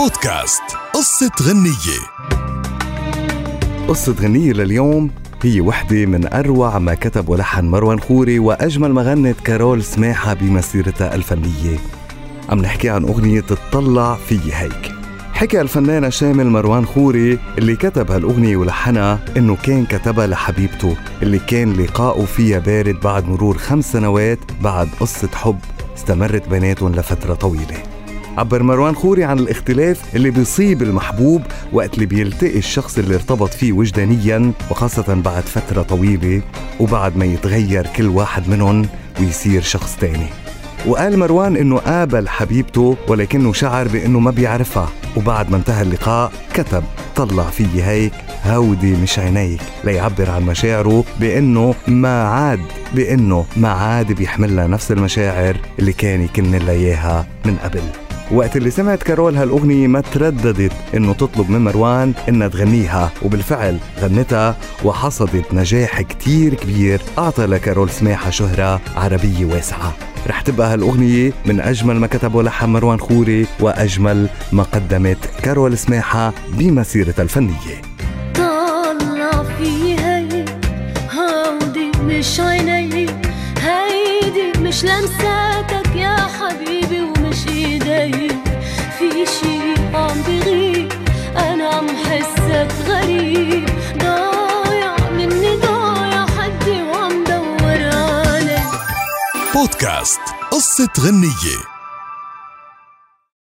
بودكاست. قصة غنية. قصة غنية لليوم هي وحدة من أروع ما كتب ولحن مروان خوري وأجمل ما غنت كارول سماحة بمسيرتها الفنية. عم نحكي عن أغنية تطلع في هيك. حكى الفنان شامل مروان خوري اللي كتب هالأغنية ولحنها إنه كان كتبها لحبيبته اللي كان لقاؤه فيها بارد بعد مرور خمس سنوات بعد قصة حب استمرت بيناتهم لفترة طويلة. عبر مروان خوري عن الاختلاف اللي بيصيب المحبوب وقت اللي بيلتقي الشخص اللي ارتبط فيه وجدانيا وخاصة بعد فترة طويلة وبعد ما يتغير كل واحد منهم ويصير شخص تاني. وقال مروان إنه قابل حبيبته ولكنه شعر بإنه ما بيعرفها. وبعد ما انتهى اللقاء كتب طلع في هيك هودي مش عينيك ليعبر عن مشاعره بإنه ما عاد بإنه ما عاد بيحملها نفس المشاعر اللي كان يكن لها إياها من قبل. وقت اللي سمعت كارول هالأغنية ما ترددت إنه تطلب من مروان إنها تغنيها وبالفعل غنتها وحصدت نجاح كتير كبير. أعطى لكارول سماحة شهرة عربية واسعة. رح تبقى هالأغنية من أجمل ما كتب ولحن مروان خوري وأجمل ما قدمت كارول سماحة بمسيرتها الفنية. طلع في هي هودي مش عيني هيدي مش لمساتك حسك غريب ضايع مني ضايع حدي وعم دور عليك بودكاست قصة غنية.